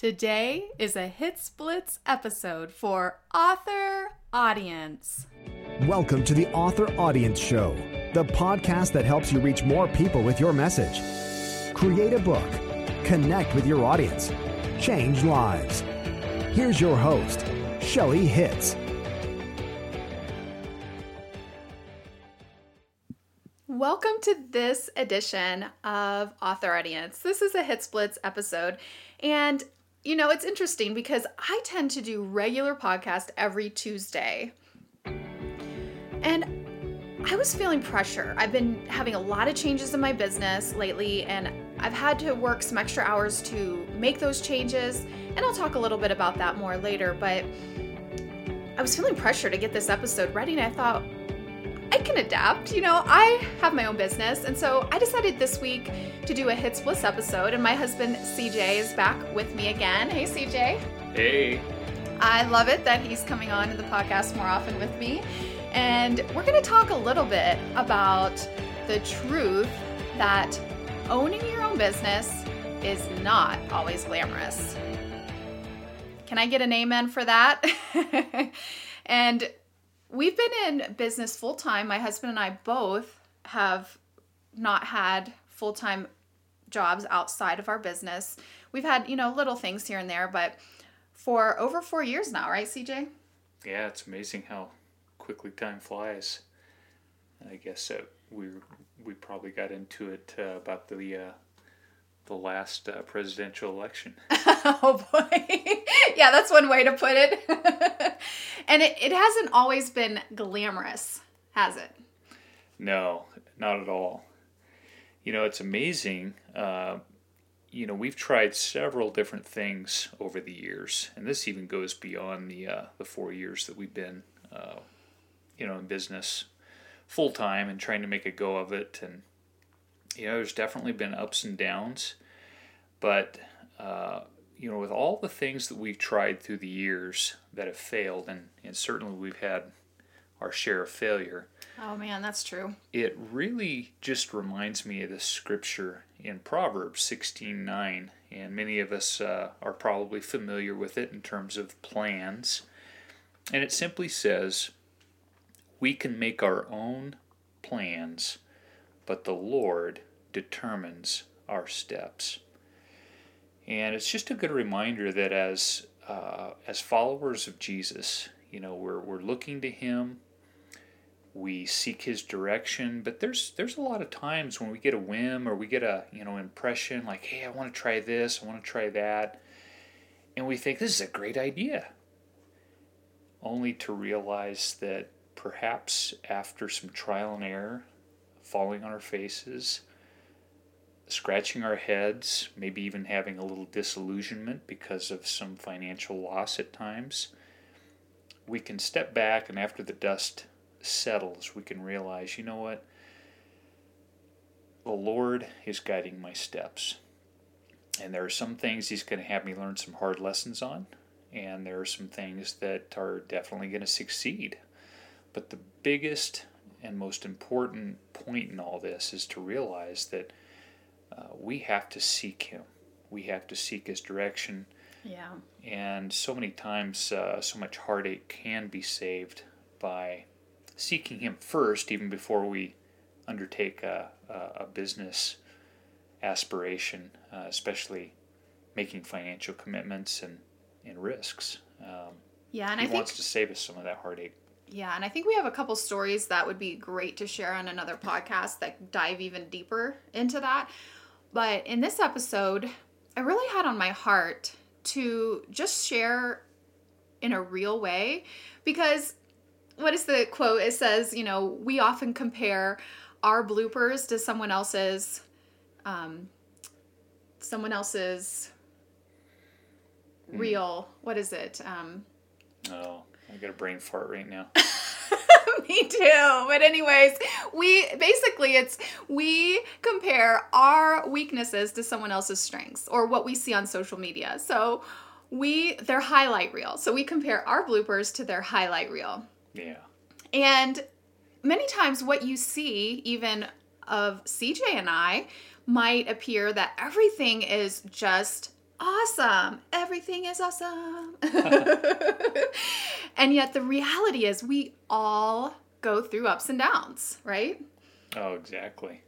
Today is a HitzBlitz episode for Author Audience. Welcome to the Author Audience Show, the podcast that helps you reach more people with your message. Create a book, connect with your audience, change lives. Here's your host, Shelly Hitz. Welcome to this edition of Author Audience. This is a HitzBlitz episode, and you know, it's interesting because I tend to do regular podcast every Tuesday. And I was feeling pressure. I've been having a lot of changes in my business lately, and I've had to work some extra hours to make those changes. And I'll talk a little bit about that more later. But I was feeling pressure to get this episode ready, and I thought, I can adapt. You know, I have my own business. And so I decided this week to do a HitzBlitz episode. And my husband, CJ, is back with me again. Hey, CJ. Hey. I love it that he's coming on to the podcast more often with me. And we're going to talk a little bit about the truth that owning your own business is not always glamorous. Can I get an amen for that? and we've been in business full time. My husband and I both have not had full time jobs outside of our business. We've had, you know, little things here and there, but for over four years now, right, CJ? Yeah, it's amazing how quickly time flies. I guess we we probably got into it uh, about the uh, the last uh, presidential election. oh boy. yeah, that's one way to put it. and it, it hasn't always been glamorous, has it? No, not at all. You know, it's amazing. Uh, you know, we've tried several different things over the years, and this even goes beyond the uh, the four years that we've been, uh, you know, in business full time and trying to make a go of it. And you know, there's definitely been ups and downs, but uh, you know, with all the things that we've tried through the years that have failed, and, and certainly we've had our share of failure. Oh man, that's true. It really just reminds me of the scripture in Proverbs 16:9, and many of us uh, are probably familiar with it in terms of plans. And it simply says, "We can make our own plans, but the Lord determines our steps." And it's just a good reminder that as uh, as followers of Jesus, you know, we're we're looking to Him. We seek His direction, but there's there's a lot of times when we get a whim or we get a you know impression like, hey, I want to try this, I want to try that, and we think this is a great idea. Only to realize that perhaps after some trial and error, falling on our faces, scratching our heads, maybe even having a little disillusionment because of some financial loss at times, we can step back and after the dust settles, we can realize, you know what? The Lord is guiding my steps. And there are some things He's going to have me learn some hard lessons on, and there are some things that are definitely going to succeed. But the biggest and most important point in all this is to realize that uh, we have to seek Him. We have to seek His direction. Yeah. And so many times, uh, so much heartache can be saved by seeking Him first, even before we undertake a, a, a business aspiration, uh, especially making financial commitments and, and risks. Um, yeah, and he I think wants to save us some of that heartache. Yeah, and I think we have a couple stories that would be great to share on another podcast that dive even deeper into that. But in this episode, I really had on my heart to just share in a real way because what is the quote? It says, you know, we often compare our bloopers to someone else's um someone else's real what is it? Um Oh, I got a brain fart right now. Me too. But anyways, we basically it's we compare our weaknesses to someone else's strengths or what we see on social media. So we their highlight reel. So we compare our bloopers to their highlight reel. Yeah. And many times what you see even of CJ and I might appear that everything is just awesome. Everything is awesome. and yet the reality is we all go through ups and downs, right? Oh, exactly.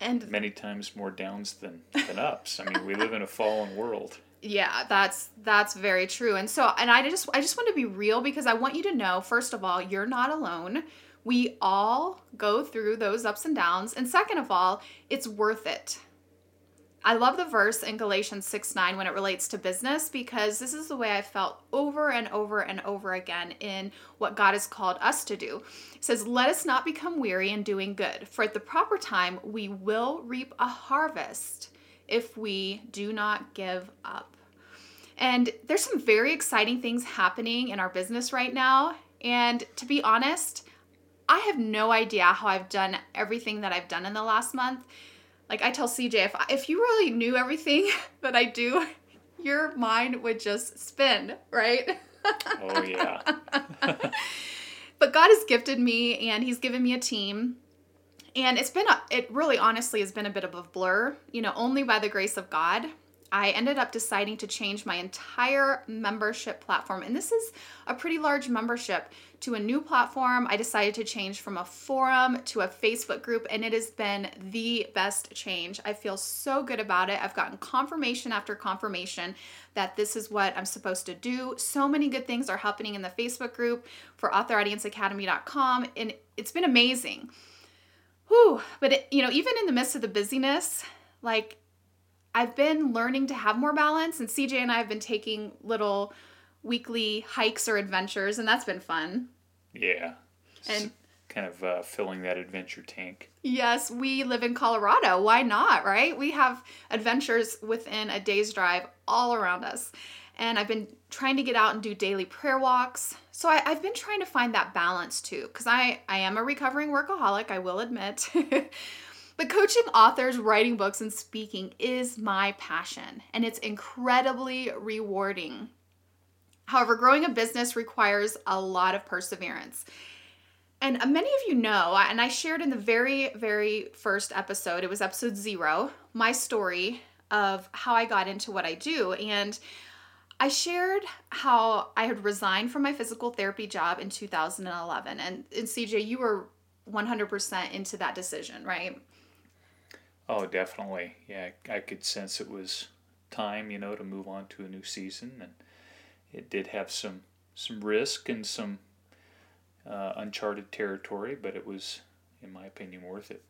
And Many times more downs than, than ups. I mean, we live in a fallen world. yeah, that's that's very true. And so and I just I just want to be real because I want you to know first of all, you're not alone. We all go through those ups and downs. And second of all, it's worth it. I love the verse in Galatians 6 9 when it relates to business because this is the way I felt over and over and over again in what God has called us to do. It says, Let us not become weary in doing good, for at the proper time we will reap a harvest if we do not give up. And there's some very exciting things happening in our business right now. And to be honest, I have no idea how I've done everything that I've done in the last month. Like I tell CJ, if if you really knew everything that I do, your mind would just spin, right? Oh, yeah. but God has gifted me and he's given me a team. And it's been a it really honestly has been a bit of a blur, you know, only by the grace of God. I ended up deciding to change my entire membership platform. And this is a pretty large membership to a new platform. I decided to change from a forum to a Facebook group, and it has been the best change. I feel so good about it. I've gotten confirmation after confirmation that this is what I'm supposed to do. So many good things are happening in the Facebook group for authoraudienceacademy.com, and it's been amazing. Whew. But, it, you know, even in the midst of the busyness, like I've been learning to have more balance, and CJ and I have been taking little weekly hikes or adventures, and that's been fun. Yeah. And kind of uh, filling that adventure tank. yes, we live in Colorado. Why not, right? We have adventures within a day's drive all around us. And I've been trying to get out and do daily prayer walks. So I, I've been trying to find that balance too, because I, I am a recovering workaholic, I will admit. But coaching authors, writing books, and speaking is my passion, and it's incredibly rewarding. However, growing a business requires a lot of perseverance. And uh, many of you know, and I shared in the very, very first episode, it was episode zero, my story of how I got into what I do. And I shared how I had resigned from my physical therapy job in 2011. And, and CJ, you were 100% into that decision, right? Oh, definitely. Yeah, I could sense it was time, you know, to move on to a new season, and it did have some some risk and some uh, uncharted territory, but it was, in my opinion, worth it.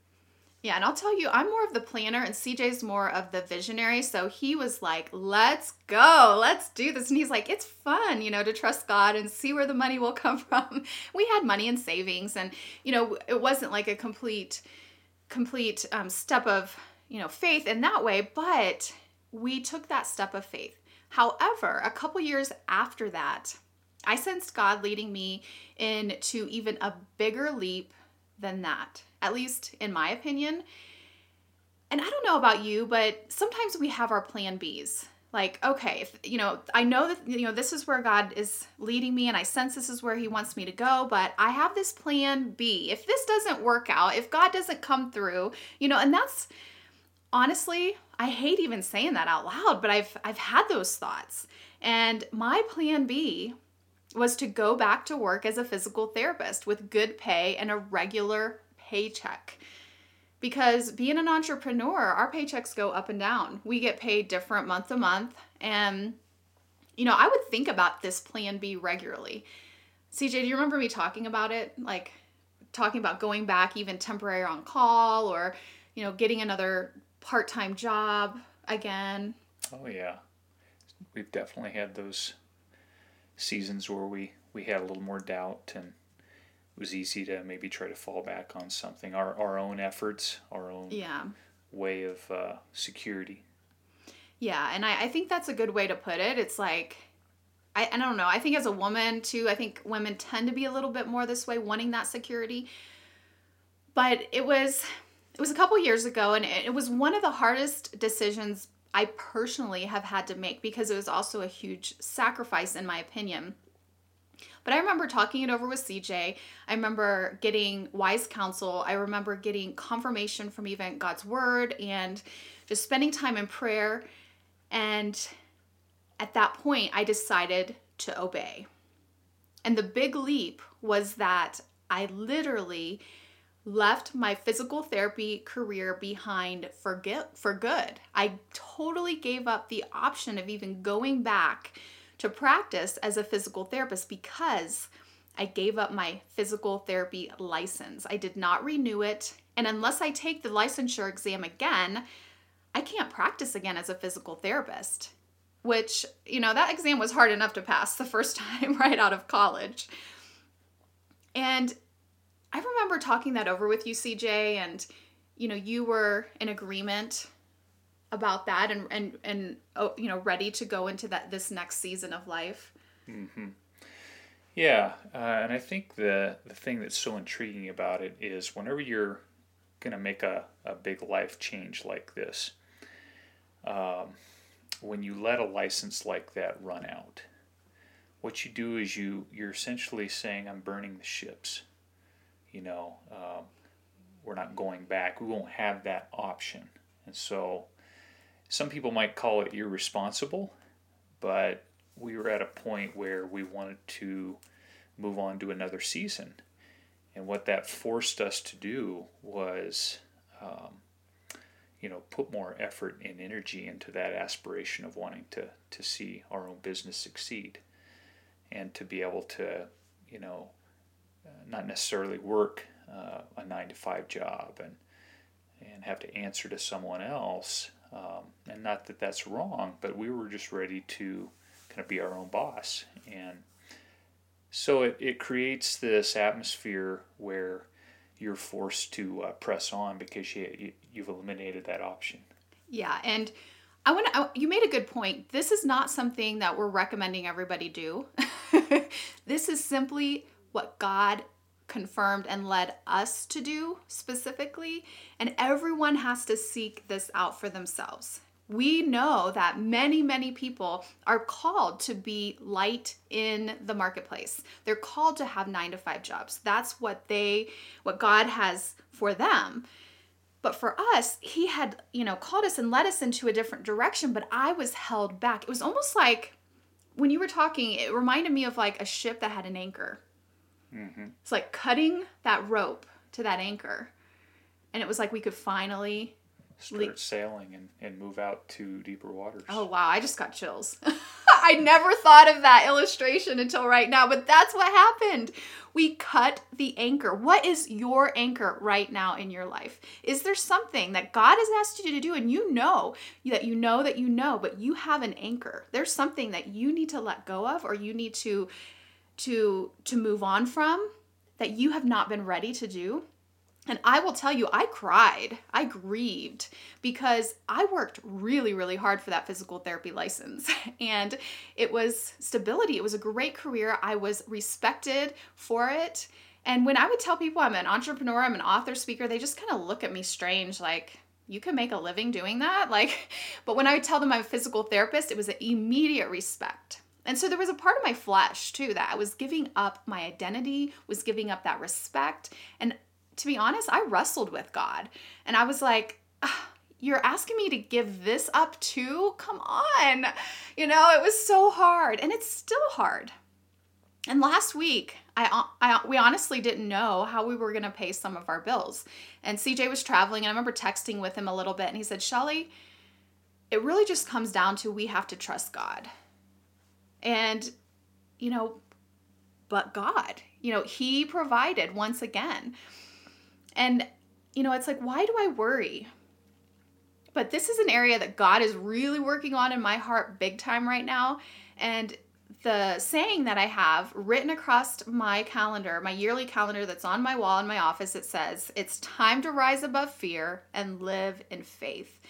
Yeah, and I'll tell you, I'm more of the planner, and CJ's more of the visionary. So he was like, let's go, let's do this. And he's like, it's fun, you know, to trust God and see where the money will come from. We had money in savings, and, you know, it wasn't like a complete, complete um, step of, you know, faith in that way, but we took that step of faith. However, a couple years after that, I sensed God leading me into even a bigger leap than that, at least in my opinion. And I don't know about you, but sometimes we have our plan Bs. Like, okay, if you know, I know that you know this is where God is leading me and I sense this is where he wants me to go, but I have this plan B. If this doesn't work out, if God doesn't come through, you know, and that's honestly, I hate even saying that out loud, but I've I've had those thoughts. And my plan B was to go back to work as a physical therapist with good pay and a regular paycheck. Because being an entrepreneur, our paychecks go up and down. We get paid different month to month. And, you know, I would think about this plan B regularly. CJ, do you remember me talking about it? Like, talking about going back even temporary on call or, you know, getting another part time job again? Oh yeah, we've definitely had those seasons where we we had a little more doubt and it was easy to maybe try to fall back on something our our own efforts our own Yeah. way of uh, security Yeah, and I, I think that's a good way to put it. It's like, I, I don't know. I think as a woman too, I think women tend to be a little bit more this way, wanting that security. But it was, it was a couple years ago, and it, was one of the hardest decisions I personally have had to make because it was also a huge sacrifice, in my opinion. But I remember talking it over with CJ. I remember getting wise counsel. I remember getting confirmation from even God's word and just spending time in prayer. And at that point, I decided to obey. And the big leap was that I literally left my physical therapy career behind for good, for good. I totally gave up the option of even going back to practice as a physical therapist because I gave up my physical therapy license. I did not renew it, and unless I take the licensure exam again, I can't practice again as a physical therapist. Which, you know, that exam was hard enough to pass the first time right out of college. And I remember talking that over with you, CJ, and you know, you were in agreement about that and and and oh, you know, ready to go into that this next season of life. Mm-hmm. Yeah, uh, and I think the the thing that's so intriguing about it is whenever you're going to make a, a big life change like this, um, when you let a license like that run out, what you do is you you're essentially saying, "I'm burning the ships." You know, um, we're not going back. We won't have that option. And so some people might call it irresponsible, but we were at a point where we wanted to move on to another season. And what that forced us to do was, um, you know, put more effort and energy into that aspiration of wanting to, to see our own business succeed and to be able to, you know, not necessarily work uh, a nine to five job and and have to answer to someone else. Um, and not that that's wrong, but we were just ready to kind of be our own boss. And so it, it creates this atmosphere where you're forced to uh, press on because you, you, you've eliminated that option. Yeah. And I want to, you made a good point. This is not something that we're recommending everybody do. this is simply what God confirmed and led us to do specifically. And everyone has to seek this out for themselves. We know that many, many people are called to be light in the marketplace. They're called to have nine to five jobs. That's what they, what God has for them. But for us, He had, you know, called us and led us into a different direction, but I was held back. It was almost like when you were talking, it reminded me of like a ship that had an anchor Mm-hmm. It's like cutting that rope to that anchor. And it was like we could finally start le- sailing and, and move out to deeper waters. Oh, wow. I just got chills. I never thought of that illustration until right now, but that's what happened. We cut the anchor. What is your anchor right now in your life? Is there something that God has asked you to do and you know that you know that you know, but you have an anchor? There's something that you need to let go of or you need to to to move on from that you have not been ready to do and I will tell you, I cried. I grieved because I worked really, really hard for that physical therapy license. And it was stability. It was a great career. I was respected for it. And when I would tell people I'm an entrepreneur, I'm an author, speaker, they just kind of look at me strange like, you can make a living doing that? Like, but when I would tell them I'm a physical therapist, it was an immediate respect. And so there was a part of my flesh too that I was giving up my identity, was giving up that respect. And to be honest, I wrestled with God. And I was like, you're asking me to give this up too? Come on. You know, it was so hard and it's still hard. And last week, I, I we honestly didn't know how we were going to pay some of our bills. And CJ was traveling and I remember texting with him a little bit and he said, "Shelly, it really just comes down to we have to trust God." And, you know, but God, you know, He provided once again. And, you know, it's like, why do I worry? But this is an area that God is really working on in my heart big time right now. And the saying that I have written across my calendar, my yearly calendar that's on my wall in my office, it says, It's time to rise above fear and live in faith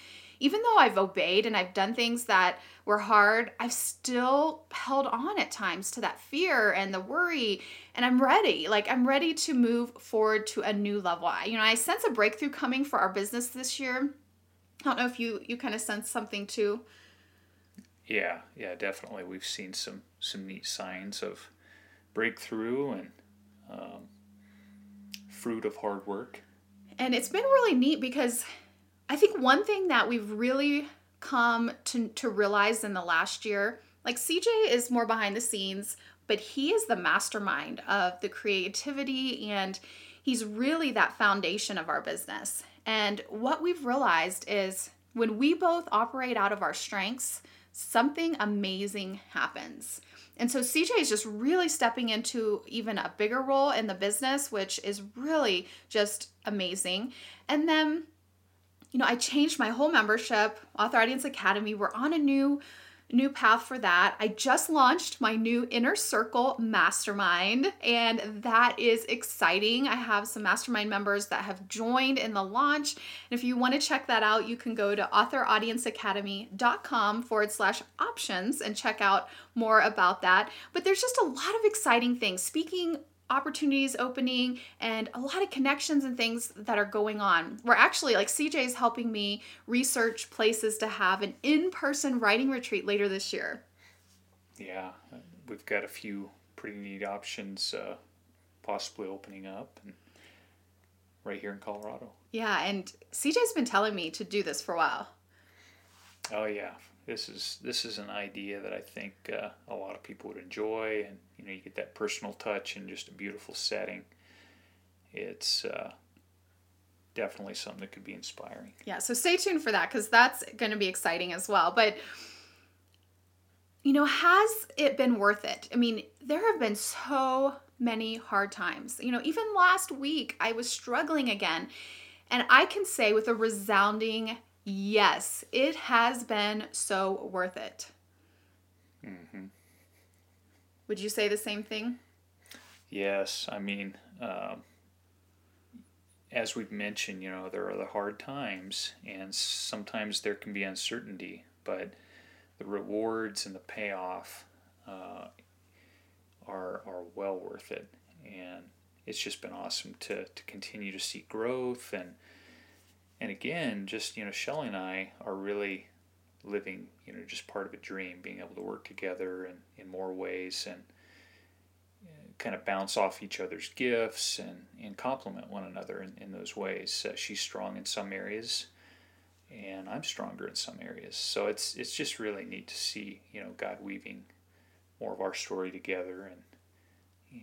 even though I've obeyed and I've done things that were hard, I've still held on at times to that fear and the worry. And I'm ready. Like, I'm ready to move forward to a new level. I, you know, I sense a breakthrough coming for our business this year. I don't know if you you kind of sense something too. Yeah, yeah, definitely. We've seen some some neat signs of breakthrough and um, fruit of hard work. And it's been really neat because I think one thing that we've really come to, to realize in the last year Like CJ is more behind the scenes, but he is the mastermind of the creativity and he's really that foundation of our business. And what we've realized is when we both operate out of our strengths, something amazing happens. And so CJ is just really stepping into even a bigger role in the business, which is really just amazing. And then, you know, I changed my whole membership, Author Audience Academy. We're on a new new path for that. I just launched my new Inner Circle Mastermind, and that is exciting. I have some mastermind members that have joined in the launch. And if you want to check that out, you can go to authoraudienceacademy.com forward slash options and check out more about that. But there's just a lot of exciting things. Speaking opportunities opening and a lot of connections and things that are going on. We're actually like CJ is helping me research places to have an in-person writing retreat later this year. Yeah, we've got a few pretty neat options uh, possibly opening up and right here in Colorado. Yeah, and CJ's been telling me to do this for a while. Oh yeah, this is this is an idea that I think uh, a lot of people would enjoy, and you know you get that personal touch and just a beautiful setting. It's uh, definitely something that could be inspiring. Yeah, so stay tuned for that because that's going to be exciting as well. But you know, has it been worth it? I mean, there have been so many hard times. You know, even last week I was struggling again, and I can say with a resounding yes, it has been so worth it. Mm-hmm. Would you say the same thing? Yes. I mean, uh, as we've mentioned, you know, there are the hard times, and sometimes there can be uncertainty, but the rewards and the payoff uh, are, are well worth it. And it's just been awesome to, to continue to see growth and and again, just you know, Shelly and I are really living, you know, just part of a dream, being able to work together and in more ways and uh, kind of bounce off each other's gifts and, and complement one another in, in those ways. Uh, she's strong in some areas, and I'm stronger in some areas. So it's it's just really neat to see, you know, God weaving more of our story together and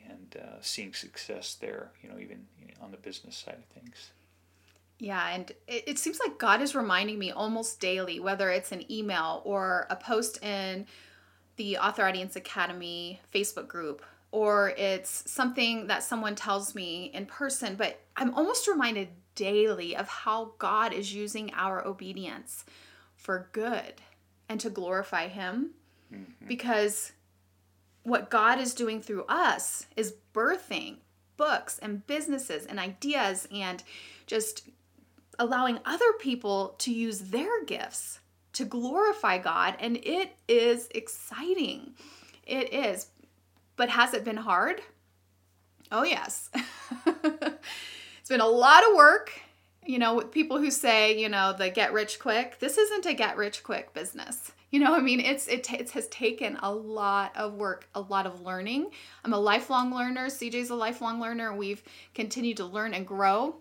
and uh, seeing success there. You know, even on the business side of things. Yeah, and it, it seems like God is reminding me almost daily, whether it's an email or a post in the Author Audience Academy Facebook group, or it's something that someone tells me in person, but I'm almost reminded daily of how God is using our obedience for good and to glorify Him. Mm-hmm. Because what God is doing through us is birthing books and businesses and ideas and just allowing other people to use their gifts to glorify God, and it is exciting. It is. But has it been hard? Oh, yes. it's been a lot of work. You know, with people who say, you know, the get rich quick, this isn't a get rich quick business. You know, I mean, it's it, it has taken a lot of work, a lot of learning. I'm a lifelong learner. CJ's a lifelong learner. We've continued to learn and grow.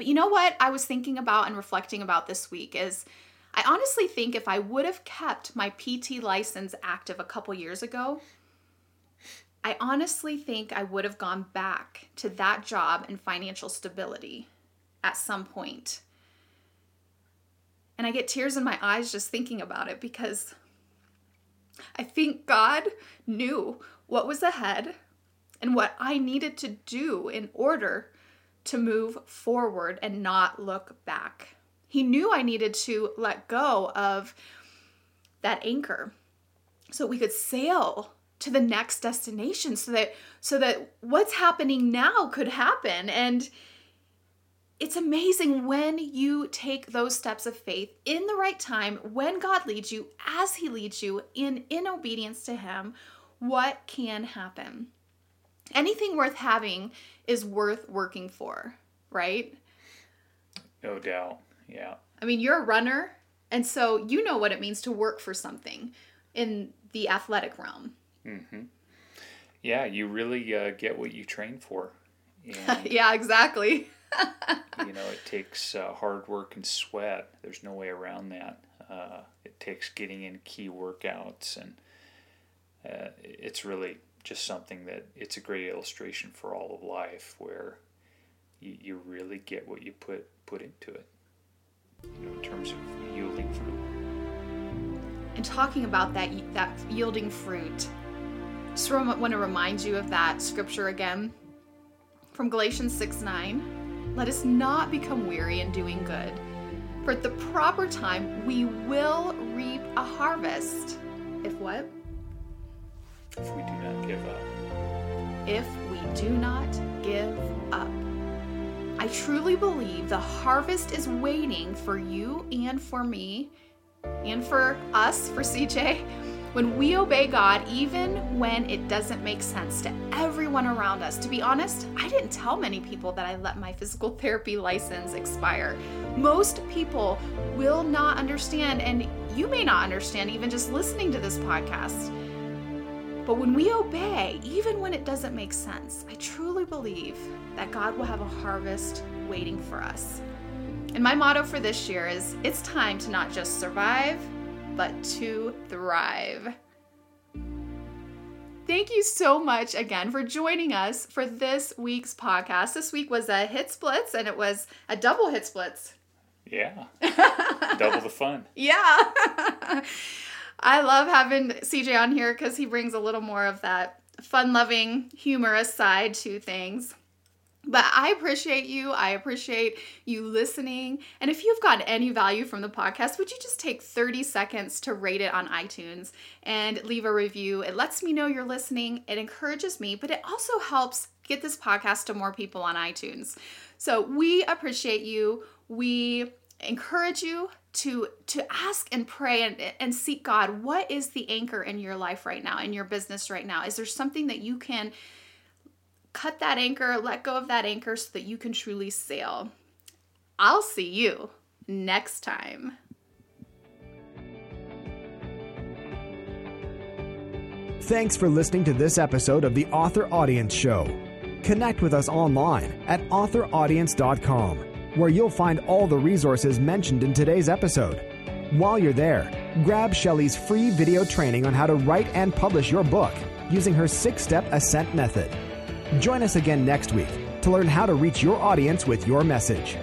But you know what I was thinking about and reflecting about this week is I honestly think if I would have kept my PT license active a couple years ago, I honestly think I would have gone back to that job and financial stability at some point. And I get tears in my eyes just thinking about it because I think God knew what was ahead and what I needed to do in order to move forward and not look back. He knew I needed to let go of that anchor so we could sail to the next destination so that so that what's happening now could happen and it's amazing when you take those steps of faith in the right time when God leads you as he leads you in in obedience to him what can happen anything worth having is worth working for, right? No doubt. Yeah. I mean, you're a runner, and so you know what it means to work for something in the athletic realm. Mm-hmm. Yeah, you really uh, get what you train for. Yeah, exactly. you know, it takes uh, hard work and sweat. There's no way around that. Uh, it takes getting in key workouts, and uh, it's really just something that it's a great illustration for all of life, where you, you really get what you put put into it. You know, in terms of yielding fruit. And talking about that that yielding fruit, just want to remind you of that scripture again from Galatians 6 9. Let us not become weary in doing good, for at the proper time we will reap a harvest. If what? If we do not give up. If we do not give up. I truly believe the harvest is waiting for you and for me and for us, for CJ, when we obey God, even when it doesn't make sense to everyone around us. To be honest, I didn't tell many people that I let my physical therapy license expire. Most people will not understand, and you may not understand even just listening to this podcast. But when we obey, even when it doesn't make sense, I truly believe that God will have a harvest waiting for us. And my motto for this year is it's time to not just survive, but to thrive. Thank you so much again for joining us for this week's podcast. This week was a HitzBlitz and it was a double HitzBlitz. Yeah. Double the fun. Yeah. I love having CJ on here because he brings a little more of that fun loving, humorous side to things. But I appreciate you. I appreciate you listening. And if you've gotten any value from the podcast, would you just take 30 seconds to rate it on iTunes and leave a review? It lets me know you're listening, it encourages me, but it also helps get this podcast to more people on iTunes. So we appreciate you. We encourage you to to ask and pray and, and seek God. What is the anchor in your life right now, in your business right now? Is there something that you can cut that anchor, let go of that anchor so that you can truly sail. I'll see you next time. Thanks for listening to this episode of the Author Audience Show. Connect with us online at authoraudience.com, where you'll find all the resources mentioned in today's episode. While you're there, grab Shelly's free video training on how to write and publish your book using her six step ascent method. Join us again next week to learn how to reach your audience with your message.